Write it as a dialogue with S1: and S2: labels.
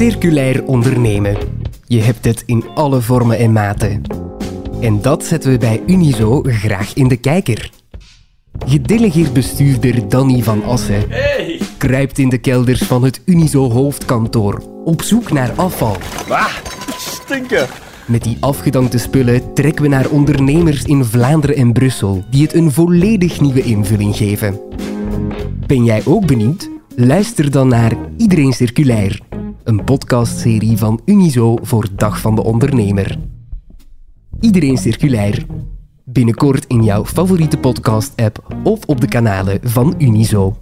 S1: Circulair ondernemen. Je hebt het in alle vormen en maten. En dat zetten we bij Unizo graag in de kijker. Gedelegeerd bestuurder Danny van Assen kruipt in de kelders van het Unizo hoofdkantoor op zoek naar afval.
S2: Ah, stinken.
S1: Met die afgedankte spullen trekken we naar ondernemers in Vlaanderen en Brussel die het een volledig nieuwe invulling geven. Ben jij ook benieuwd? Luister dan naar Iedereen Circulair, een podcastserie van Unizo voor Dag van de Ondernemer. Iedereen Circulair. Binnenkort in jouw favoriete podcast-app of op de kanalen van Unizo.